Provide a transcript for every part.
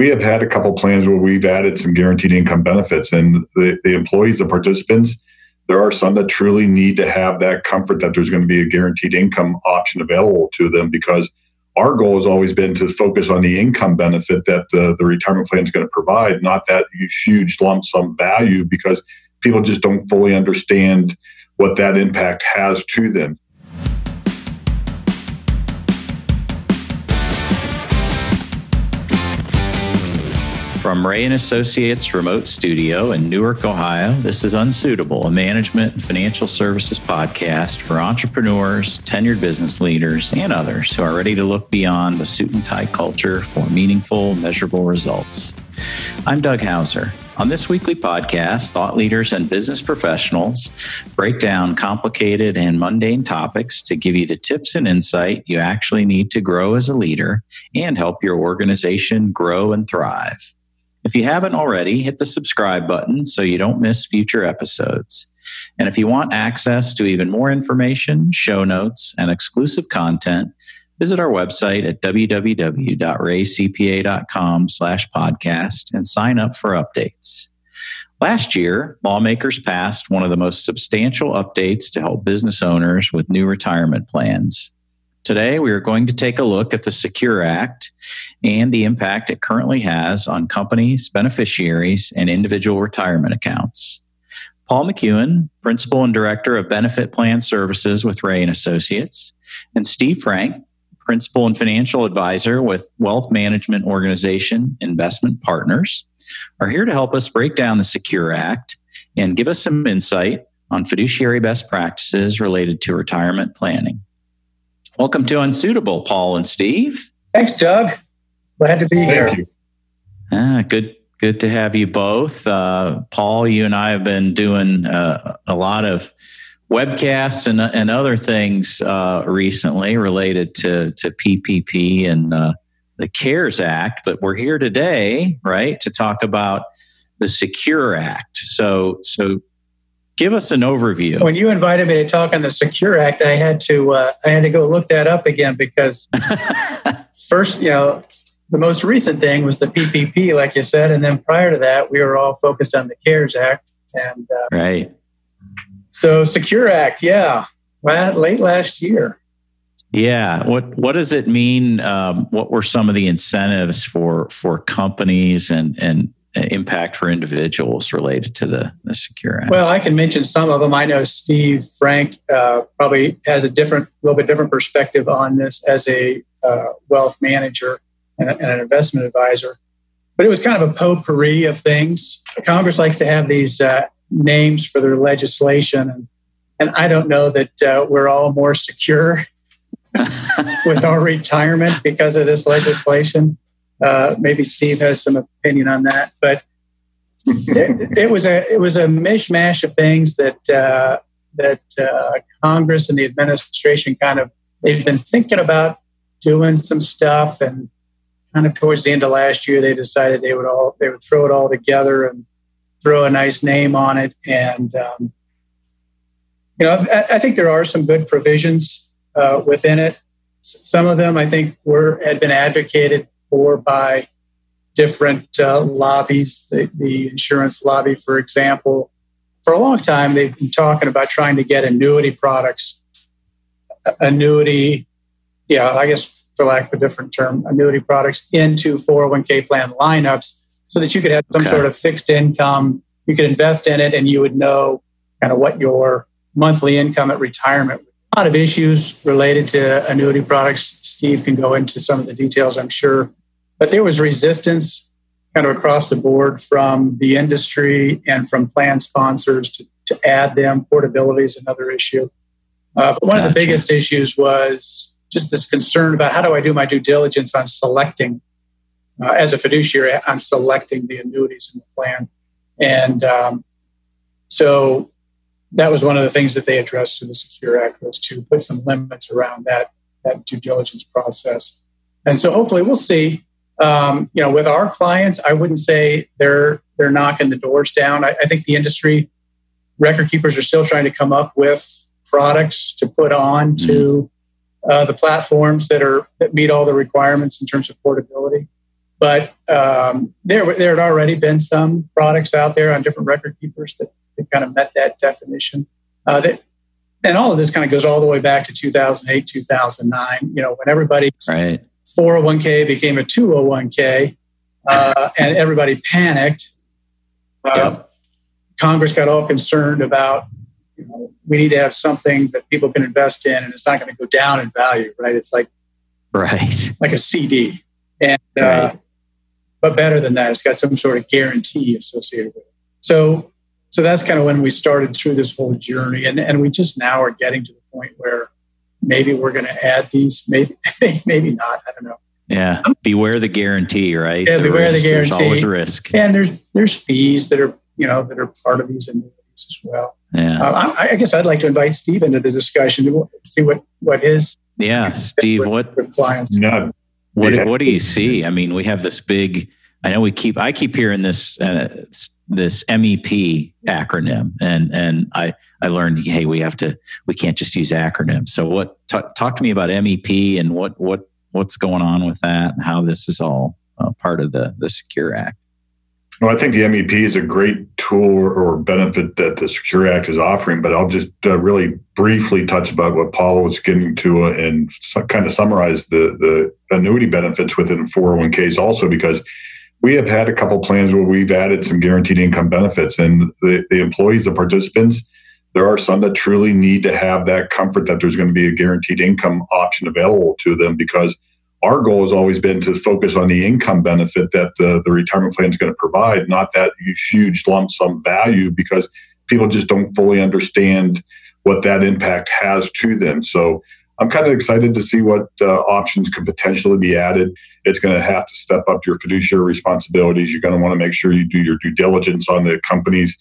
we have had a couple plans where we've added some guaranteed income benefits, and the, the employees, the participants, there are some that truly need to have that comfort that there's going to be a guaranteed income option available to them because our goal has always been to focus on the income benefit that the, the retirement plan is going to provide, not that huge lump sum value, because people just don't fully understand what that impact has to them. From Rea and Associates remote studio in Newark, Ohio, this is Unsuitable, a management and financial services podcast for entrepreneurs, tenured business leaders, and others who are ready to look beyond the suit and tie culture for meaningful, measurable results. I'm Doug Hauser. On this weekly podcast, thought leaders and business professionals break down complicated and mundane topics to give you the tips and insight you actually need to grow as a leader and help your organization grow and thrive. If you haven't already, hit the subscribe button so you don't miss future episodes. And if you want access to even more information, show notes, and exclusive content, visit our website at www.reacpa.com slash podcast and sign up for updates. Last year, lawmakers passed one of the most substantial updates to help business owners with new retirement plans. Today, we are going to take a look at the Secure Act and the impact it currently has on companies, beneficiaries, and individual retirement accounts. Paul McEwan, Principal and Director of Benefit Plan Services with Rea and Associates, and Steve Frank, Principal and Financial Advisor with wealth management organization Investment Partners, are here to help us break down the Secure Act and give us some insight on fiduciary best practices related to retirement planning. Welcome to Unsuitable, Paul and Steve. Thanks, Doug. Glad to be Thank here. you. Ah, good, good to have you both. Uh, Paul, you and I have been doing uh, a lot of webcasts and, and other things uh, recently related to to PPP and uh, the CARES Act, but we're here today, right, to talk about the Secure Act. So, so give us an overview. When you invited me to talk on the Secure Act, I had to uh, I had to go look that up again because first, you know, the most recent thing was the PPP, like you said, and then prior to that, we were all focused on the CARES Act, and uh, right. so Secure Act, yeah, late last year. Yeah. What What does it mean? Um, what were some of the incentives for for companies and and impact for individuals related to the, the Secure Act? Well, I can mention some of them. I know Steve Frank uh, probably has a different, little bit different perspective on this as a uh, wealth manager and, and, an investment advisor. But it was kind of a potpourri of things. Congress likes to have these uh, names for their legislation, and, and I don't know that uh, we're all more secure with our retirement because of this legislation. Uh, maybe Steve has some opinion on that, but it, it, was a it was a mishmash of things that uh, that uh, Congress and the administration kind of they've been thinking about doing some stuff, and kind of towards the end of last year they decided they would all they would throw it all together and throw a nice name on it, and um, you know I, I, think there are some good provisions uh, within it. Some of them I think were had been advocated for by different uh, lobbies. The, the, insurance lobby, for example, for a long time, they've been talking about trying to get annuity products, annuity, yeah, I guess for lack of a different term, annuity products into 401k plan lineups so that you could have some okay. sort of fixed income. You could invest in it and you would know kind of what your monthly income at retirement a lot of issues related to annuity products. Steve can go into some of the details, I'm sure. But there was resistance kind of across the board from the industry and from plan sponsors to, to add them. Portability is another issue. Uh, but one gotcha. of the biggest issues was just this concern about how do I do my due diligence on selecting, uh, as a fiduciary, on selecting the annuities in the plan. And um, so that was one of the things that they addressed to the Secure Act was to put some limits around that, that due diligence process. And so hopefully we'll see um, you know, with our clients, I wouldn't say they're they're knocking the doors down. I, I, think the industry record keepers are still trying to come up with products to put on mm-hmm. to uh, the platforms that are that meet all the requirements in terms of portability. but um, there, there had already been some products out there on different record keepers that, that kind of met that definition. Uh, that, and all of this kind of goes all the way back to 2008, 2009. You know, when everybody right. 401k became a 201k, uh, and everybody panicked. Uh, yep. Congress got all concerned about you know, we need to have something that people can invest in, and it's not going to go down in value, right? It's like right, like a CD, and uh, right. uh, but better than that, it's got some sort of guarantee associated with it. So, so that's kind of when we started through this whole journey, and and we just now are getting to the point where maybe we're going to add these, maybe maybe not. I don't know. Yeah, beware the guarantee, right? Yeah, beware risk, the guarantee. There's always a risk, and there's there's fees that are you know that are part of these annuities as well. Yeah, uh, I, I, guess I'd like to invite Steve into the discussion to see what what his yeah, Steve, with, what with clients. No, what yeah. what do you see? I mean, we have this big. I know we keep. I keep hearing this uh, this MEP acronym, and and I I learned hey we have to we can't just use acronyms. So what? T- talk to me about MEP and what what what's going on with that and how this is all uh, part of the the Secure Act. Well, I think the MEP is a great tool or benefit that the Secure Act is offering, but I'll just uh, really briefly touch about what Paul was getting to uh, and kind of summarize the, the annuity benefits within 401ks also, because we have had a couple plans where we've added some guaranteed income benefits and the, the employees, the participants, there are some that truly need to have that comfort that there's going to be a guaranteed income option available to them because our goal has always been to focus on the income benefit that the, the retirement plan is going to provide, not that huge lump sum value, because people just don't fully understand what that impact has to them. So I'm kind of excited to see what uh, options could potentially be added. It's going to have to step up your fiduciary responsibilities. You're going to want to make sure you do your due diligence on the companies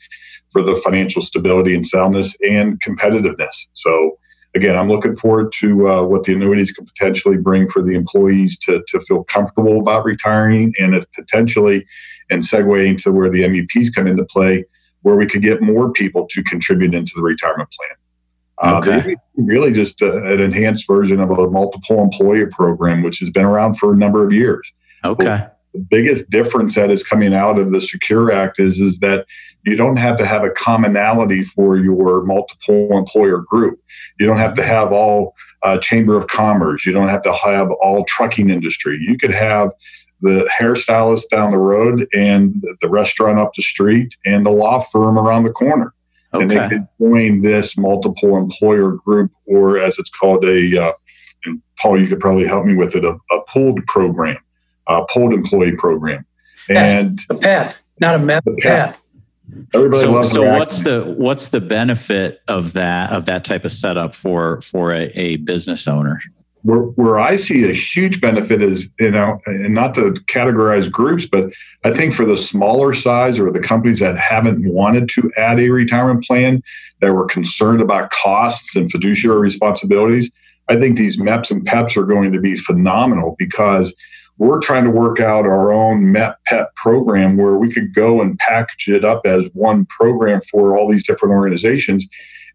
for the financial stability and soundness and competitiveness. So, again, I'm looking forward to uh, what the annuities could potentially bring for the employees to, to feel comfortable about retiring and if potentially, and segueing to where the MEPs come into play, where we could get more people to contribute into the retirement plan. Uh, okay. really just uh, an enhanced version of a multiple employer program, which has been around for a number of years. Okay. the biggest difference that is coming out of the Secure Act is, is that you don't have to have a commonality for your multiple employer group. You don't have to have all uh, Chamber of Commerce. You don't have to have all trucking industry. You could have the hairstylist down the road and the restaurant up the street and the law firm around the corner. Okay. And they could join this multiple employer group, or as it's called, a, uh, and Paul, you could probably help me with it, a, a pooled program, a pooled employee program. And a PEP, not a MEP, PEP. Everybody so, loves so what's the what's the benefit of that of that type of setup for for a, a business owner? where, where I see a huge benefit is, you know, and not to categorize groups, but I think for the smaller size or the companies that haven't wanted to add a retirement plan, that were concerned about costs and fiduciary responsibilities, I think these MEPs and PEPs are going to be phenomenal because we're trying to work out our own MEP PEP program where we could go and package it up as one program for all these different organizations.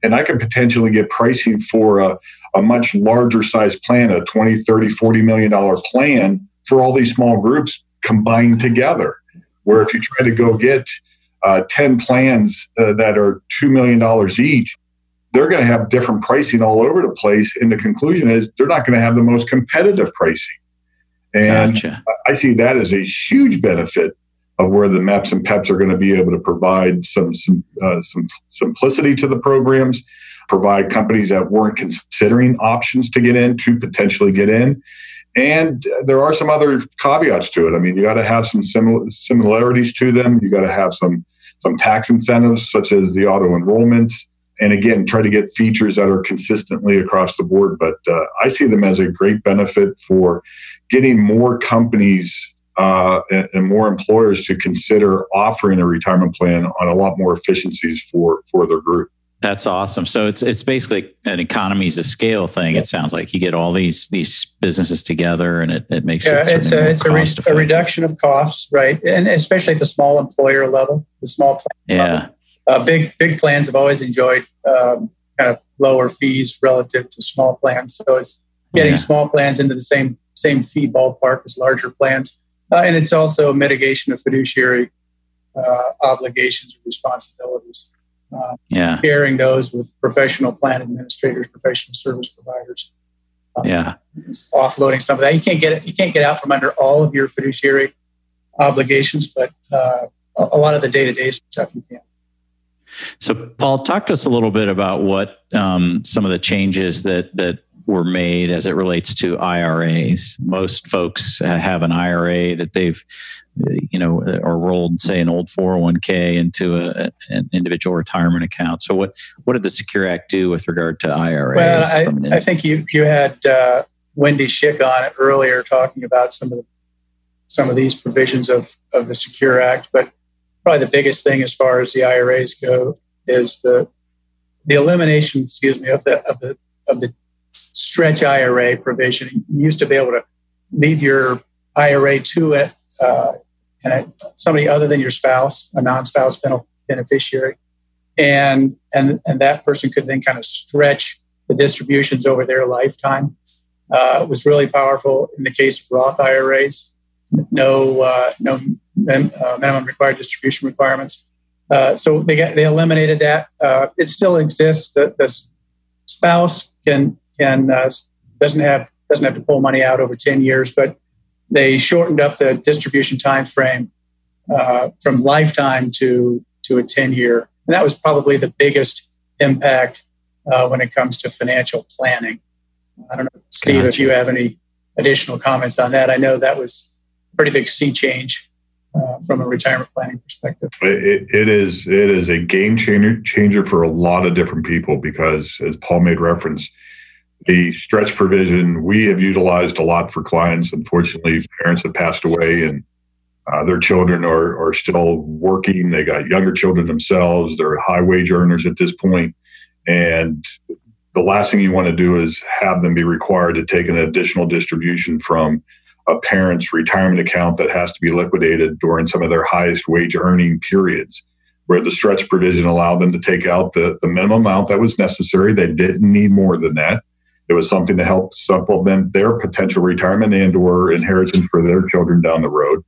And I could potentially get pricing for a a much larger size plan, a 20, 30, 40 million dollar plan for all these small groups combined together. Where if you try to go get uh, 10 plans uh, that are $2 million each, they're going to have different pricing all over the place. And the conclusion is they're not going to have the most competitive pricing. And gotcha. I see that as a huge benefit of where the MEPs and PEPs are going to be able to provide some some uh, some simplicity to the programs, provide companies that weren't considering options to get in to potentially get in. And there are some other caveats to it. I mean, you got to have some simil- similarities to them. You got to have some some tax incentives, such as the auto enrollment, and again, try to get features that are consistently across the board. But uh, I see them as a great benefit for getting more companies uh, and, and, more employers to consider offering a retirement plan on a lot more efficiencies for for their group. That's awesome. So it's it's basically an economies of scale thing. It sounds like you get all these these businesses together, and it, it makes yeah, it it's a it's a, re- a, reduction of costs, right? And especially at the small employer level, the small plan yeah. Level. Uh, big big plans have always enjoyed um, kind of lower fees relative to small plans. So it's getting yeah. small plans into the same same fee ballpark as larger plans. uh, and it's also a mitigation of fiduciary uh, obligations or responsibilities. Uh, yeah, sharing those with professional plan administrators, professional service providers. yeah, offloading some of that. You can't get it. You can't get out from under all of your fiduciary obligations, but uh, a lot of the day to day stuff you can. So, Paul, talk to us a little bit about what um, some of the changes that that were made as it relates to IRAs. Most folks have an IRA that they've, you know, or rolled, say, an old 401k into a, an individual retirement account. So, what what did the Secure Act do with regard to IRAs? Well, I, I think you you had uh, Wendy Schick on it earlier talking about some of the some of these provisions of of the Secure Act, but probably the biggest thing as far as the IRAs go is the the elimination, excuse me, of the of the of the stretch IRA provision. You used to be able to leave your IRA to it uh, and somebody other than your spouse, a non-spouse beneficiary, and and and that person could then kind of stretch the distributions over their lifetime. Uh, it was really powerful in the case of Roth IRAs. No, uh, no uh, minimum required distribution requirements. Uh, so they got, they eliminated that. Uh, it still exists. The, the spouse can can uh, doesn't have doesn't have to pull money out over ten years, but they shortened up the distribution time frame uh, from lifetime to to a ten year, and that was probably the biggest impact uh, when it comes to financial planning. I don't know, Steve, gotcha. if you have any additional comments on that. I know that was a pretty big sea change uh, from a retirement planning perspective. It, it is it is a game changer changer for a lot of different people because, as Paul made reference, the stretch provision we have utilized a lot for clients. Unfortunately, parents have passed away and uh, their children are, are still working. They got younger children themselves. They're high wage earners at this point. And the last thing you want to do is have them be required to take an additional distribution from a parent's retirement account that has to be liquidated during some of their highest wage earning periods, where the stretch provision allowed them to take out the, the minimum amount that was necessary. They didn't need more than that. It was something to help supplement their potential retirement and or inheritance for their children down the road.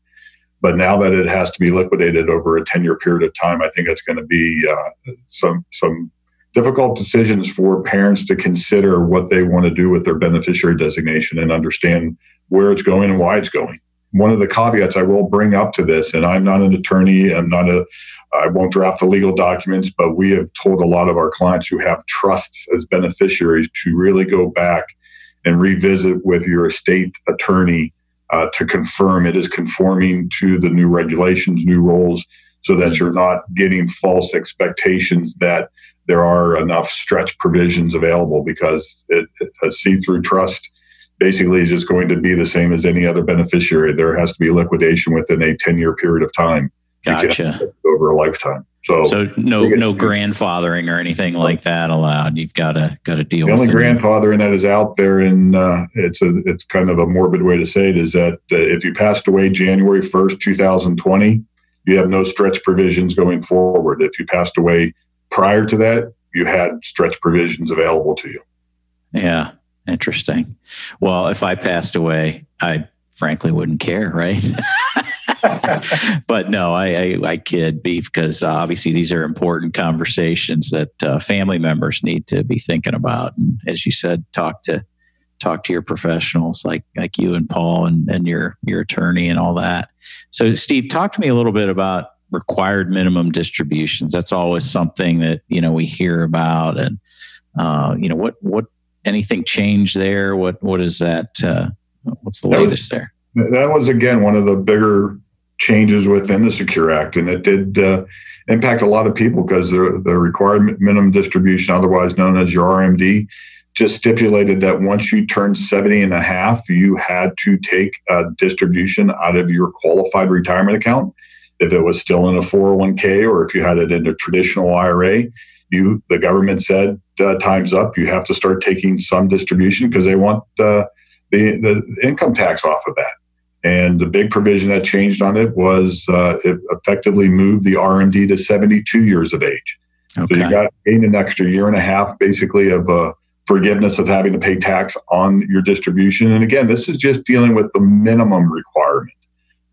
But now that it has to be liquidated over a 10 year period of time, I think it's going to be uh, some, some difficult decisions for parents to consider what they want to do with their beneficiary designation and understand where it's going and why it's going. One of the caveats I will bring up to this, and I'm not an attorney, I'm not a I won't draft the legal documents, but we have told a lot of our clients who have trusts as beneficiaries to really go back and revisit with your estate attorney uh, to confirm it is conforming to the new regulations, new rules, so that you're not getting false expectations that there are enough stretch provisions available because it, a see through trust basically is just going to be the same as any other beneficiary. There has to be liquidation within a 10 year period of time. Gotcha. Over a lifetime. So, so no no grandfathering or anything like that allowed. You've got to got to deal. The only grandfathering that is out there, and uh, it's a it's kind of a morbid way to say it, is that uh, if you passed away January first, two thousand twenty, you have no stretch provisions going forward. If you passed away prior to that, you had stretch provisions available to you. Yeah, interesting. Well, if I passed away, I frankly wouldn't care, right? but no, I, I, I kid beef because uh, obviously these are important conversations that uh, family members need to be thinking about. And as you said, talk to talk to your professionals like like you and Paul and, and your your attorney and all that. So Steve, talk to me a little bit about required minimum distributions. That's always something that you know we hear about, and uh, you know what what anything change there? What what is that? What's the latest there? That was again one of the bigger changes within the Secure Act, and it did uh, impact a lot of people because the, the required minimum distribution, otherwise known as your RMD, just stipulated that once you turned 70 and a half, you had to take a distribution out of your qualified retirement account. If it was still in a 401k or if you had it in a traditional IRA, you the government said uh, time's up. You have to start taking some distribution because they want uh, the the income tax off of that. And the big provision that changed on it was uh, it effectively moved the RMD to 72 years of age. Okay. So you got gained an extra year and a half basically of uh, forgiveness of having to pay tax on your distribution. And again, this is just dealing with the minimum requirement.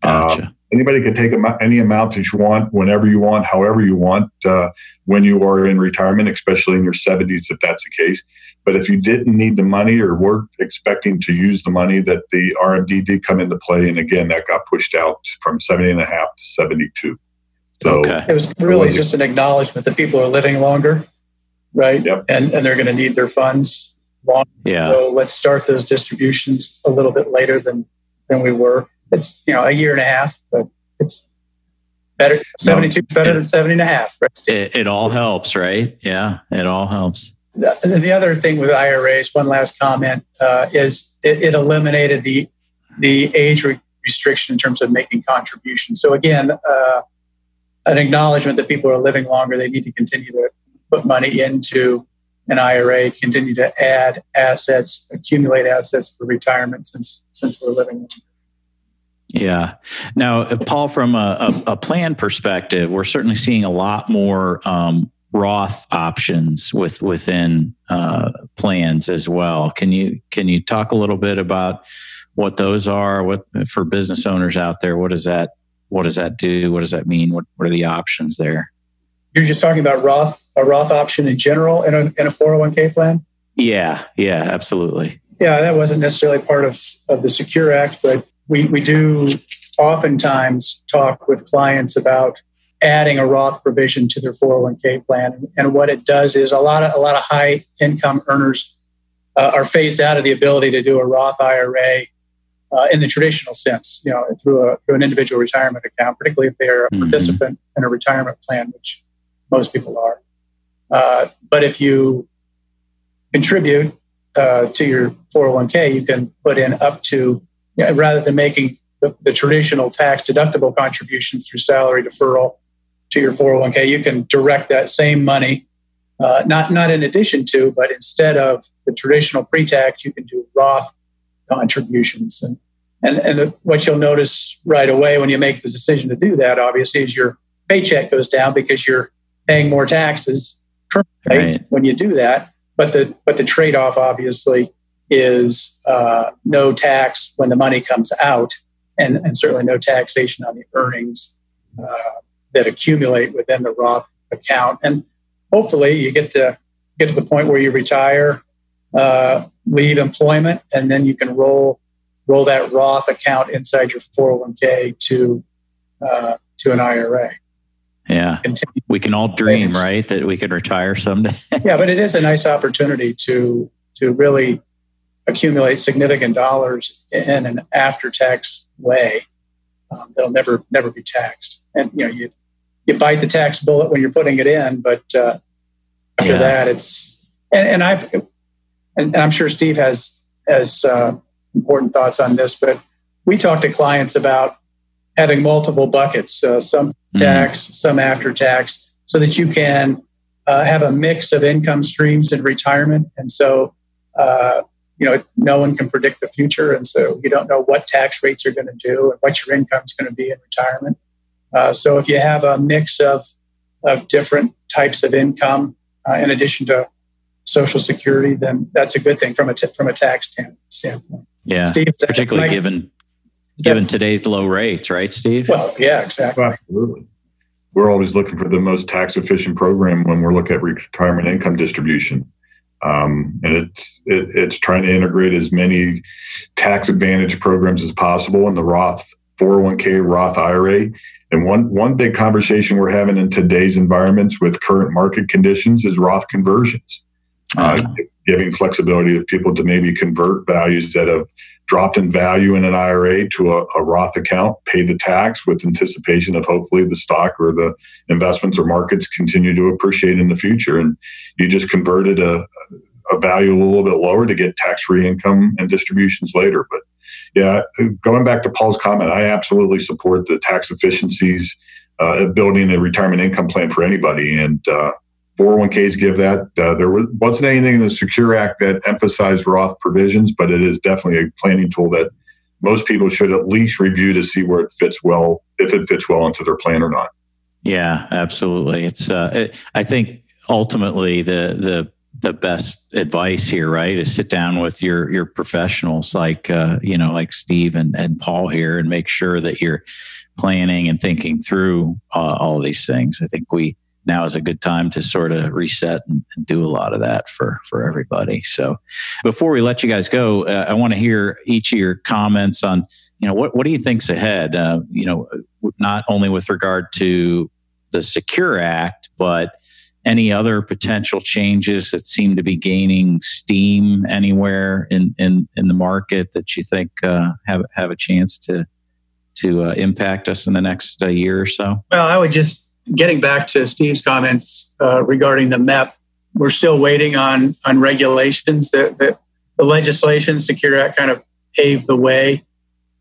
Gotcha. Uh, anybody can take any amount that you want, whenever you want, however you want, uh, when you are in retirement, especially in your 70s, if that's the case. But if you didn't need the money or were expecting to use the money, that the RMD did come into play, and again, that got pushed out from 70 and a half to 72. So okay. it was really just an acknowledgement that people are living longer, right? Yep. And and they're going to need their funds longer. Yeah. So let's start those distributions a little bit later than than we were. It's you know a year and a half, but it's better. Seventy two is better it, than 70 and a half. Right? It, it all helps, right? Yeah, it all helps. The, the other thing with IRAs, one last comment, uh, is it, it, eliminated the the age re- restriction in terms of making contributions. So again, uh, an acknowledgement that people are living longer, they need to continue to put money into an IRA, continue to add assets, accumulate assets for retirement since since we're living longer. Yeah. Now, Paul, from a, a, a, plan perspective, we're certainly seeing a lot more um, Roth options with within uh, plans as well. Can you can you talk a little bit about what those are? What for business owners out there? What does that what does that do? What does that mean? What what are the options there? You're just talking about Roth a Roth option in general in a in a 401k plan. Yeah. Yeah. Absolutely. Yeah, that wasn't necessarily part of of the Secure Act, but we, we do oftentimes talk with clients about adding a Roth provision to their 401k plan. And what it does is a lot of a lot of high income earners uh, are phased out of the ability to do a Roth IRA uh, in the traditional sense, you know, through, a, through an individual retirement account, particularly if they are a mm-hmm. participant in a retirement plan, which most people are. Uh, but if you contribute uh, to your 401k, you can put in up to rather than making the, the, traditional tax deductible contributions through salary deferral to your 401k, you can direct that same money, uh, not not in addition to, but instead of the traditional pre-tax, you can do Roth contributions. And and and what you'll notice right away when you make the decision to do that, obviously, is your paycheck goes down because you're paying more taxes right. when you do that. But the but the trade-off, obviously, is uh, no tax when the money comes out, and, and certainly no taxation on the earnings uh, that accumulate within the Roth account. And hopefully, you get to get to the point where you retire, uh, leave employment, and then you can roll roll that Roth account inside your 401k to uh, to an IRA. Yeah. Continue. We can all dream, right, that we could retire someday. yeah, but it is a nice opportunity to to really accumulate significant dollars in an after-tax way um, that'll never never be taxed. And you know, you you bite the tax bullet when you're putting it in, but uh, after yeah. that, it's and, and I've and, and, I'm sure Steve has has uh, important thoughts on this, but we talk to clients about having multiple buckets, uh, some mm-hmm. tax, some after tax, so that you can uh, have a mix of income streams in retirement. And so, uh, you know, no one can predict the future. And so you don't know what tax rates are going to do and what your income is going to be in retirement. Uh, so if you have a mix of, of different types of income, uh, in addition to Social Security, then that's a good thing from a t- from a tax t- standpoint. Yeah, Steve, particularly given given today's low rates, right, Steve? Well, yeah, exactly. Absolutely. We're always looking for the most tax efficient program when we're looking at retirement income distribution. Um, and it's it, it's trying to integrate as many tax advantage programs as possible in the Roth 401k, Roth IRA. And one one big conversation we're having in today's environments with current market conditions is Roth conversions, uh, giving flexibility to people to maybe convert values that have dropped in value in an IRA to a, a, Roth account, pay the tax with anticipation of hopefully the stock or the investments or markets continue to appreciate in the future. And you just converted a, a value a little bit lower to get tax free income and distributions later. But yeah, going back to Paul's comment, I absolutely support the tax efficiencies uh, building a retirement income plan for anybody. And uh, 401ks give that. Uh, there was, wasn't anything in the Secure Act that emphasized Roth provisions, but it is definitely a planning tool that most people should at least review to see where it fits well, if it fits well into their plan or not. Yeah, absolutely. It's uh, it, I think ultimately the the the best advice here, right? Is sit down with your your professionals like uh, you know, like Steve and, and Paul here, and make sure that you're planning and thinking through uh, all these things. I think we now is a good time to sort of reset and, and, do a lot of that for for everybody. So, before we let you guys go, uh, I want to hear each of your comments on you know what what do you think's ahead? Uh, you know, not only with regard to the Secure Act, but any other potential changes that seem to be gaining steam anywhere in in, in the market that you think uh, have have a chance to to uh, impact us in the next uh, year or so? Well, I would just getting back to Steve's comments uh, regarding the MEP, we're still waiting on on regulations that, that the legislation Secure Act kind of paved the way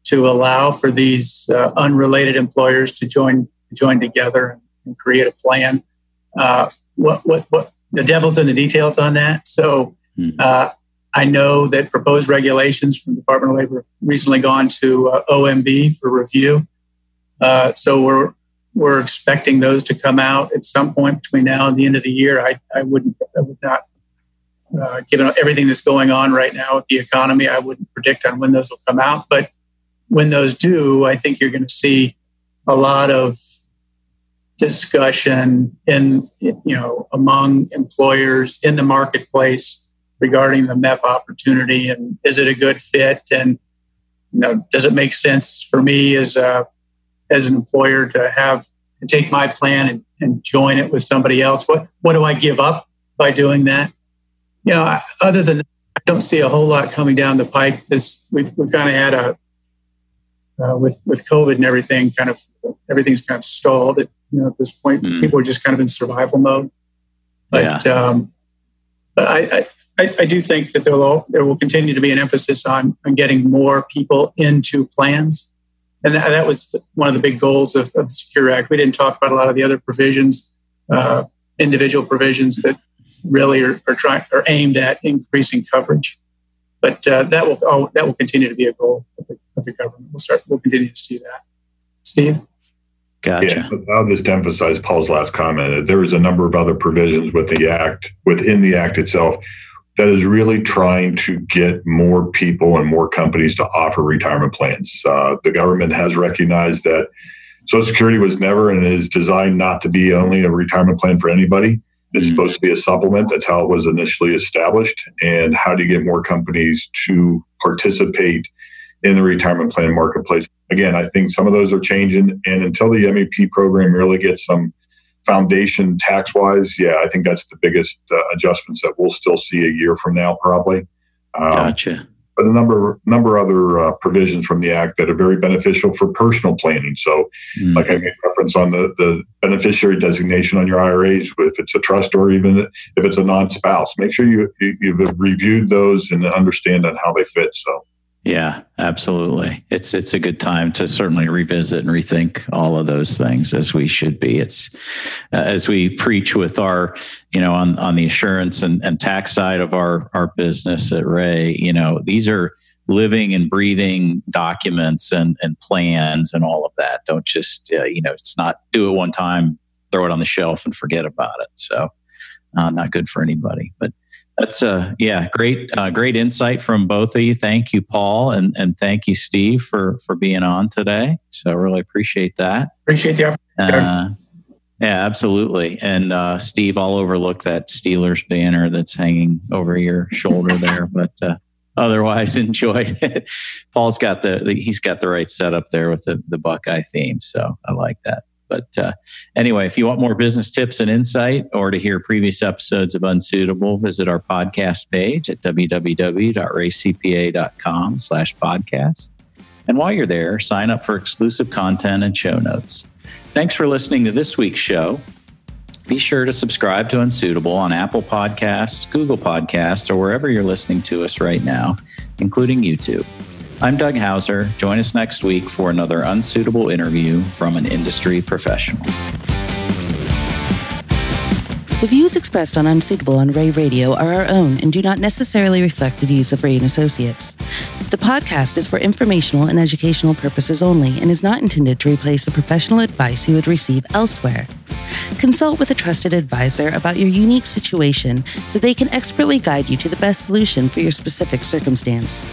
to allow for these uh, unrelated employers to join join together and create a plan. Uh, what what what the devil's in the details on that. So hmm. uh, I know that proposed regulations from the Department of Labor recently gone to uh, OMB for review. Uh, so we're we're expecting those to come out at some point between now and the end of the year. I, I wouldn't, I would not, uh, given everything that's going on right now with the economy, I wouldn't predict on when those will come out. But when those do, I think you're going to see a lot of discussion in, you know, among employers in the marketplace regarding the MEP opportunity and is it a good fit and you know does it make sense for me as a as an employer to have take my plan and, and join it with somebody else? What what do I give up by doing that? You know, other than I don't see a whole lot coming down the pike. This we've we've kind of had a uh, with with COVID and everything, kind of everything's kind of stalled. At, you know, at this point, mm. people are just kind of in survival mode. But yeah. um, but I, I, I do think that there will there will continue to be an emphasis on on getting more people into plans and that, that, was one of the big goals of, of, the Secure Act. We didn't talk about a lot of the other provisions, uh, individual provisions that really are, are, trying are aimed at increasing coverage. But uh, that will oh, that will continue to be a goal of the, of the, government. We'll start. We'll continue to see that. Steve. Gotcha. Yeah, I'll just emphasize Paul's last comment. There is a number of other provisions with the act within the act itself that is really trying to get more people and more companies to offer retirement plans. Uh, the government has recognized that Social Security was never and is designed not to be only a retirement plan for anybody. It's mm-hmm. supposed to be a supplement. That's how it was initially established. And how do you get more companies to participate in the retirement plan marketplace? Again, I think some of those are changing. And until the MEP program really gets some foundation tax wise, yeah, I think that's the biggest uh, adjustments that we'll still see a year from now, probably. Um, gotcha. But a number number other uh, provisions from the act that are very beneficial for personal planning. So, mm. like I made reference on the the beneficiary designation on your IRAs, if it's a trust or even if it's a non-spouse, make sure you, you you've reviewed those and understand on how they fit. So. Yeah, absolutely. It's it's a good time to certainly revisit and rethink all of those things as we should be. It's uh, as we preach with our, you know, on on the assurance and, and tax side of our our business at Rea. You know, these are living and breathing documents and and plans and all of that. Don't just uh, you know, it's not do it one time, throw it on the shelf and forget about it. So, uh, not good for anybody. But that's a yeah, great uh, great insight from both of you. Thank you, Paul, and and thank you, Steve, for for being on today. So really appreciate that. Appreciate the opportunity. Uh, yeah, absolutely. And uh, Steve, I'll overlook that Steelers banner that's hanging over your shoulder there, but uh, otherwise, enjoy it. Paul's got the, the he's got the right setup there with the the Buckeye theme, so I like that. But uh, anyway, if you want more business tips and insight or to hear previous episodes of Unsuitable, visit our podcast page at www.reacpa.com slash podcast. And while you're there, sign up for exclusive content and show notes. Thanks for listening to this week's show. Be sure to subscribe to Unsuitable on Apple Podcasts, Google Podcasts, or wherever you're listening to us right now, including YouTube. I'm Doug Hauser. Join us next week for another unsuitable interview from an industry professional. The views expressed on Unsuitable on Rea Radio are our own and do not necessarily reflect the views of Rea and Associates. The podcast is for informational and educational purposes only and is not intended to replace the professional advice you would receive elsewhere. Consult with a trusted advisor about your unique situation so they can expertly guide you to the best solution for your specific circumstance.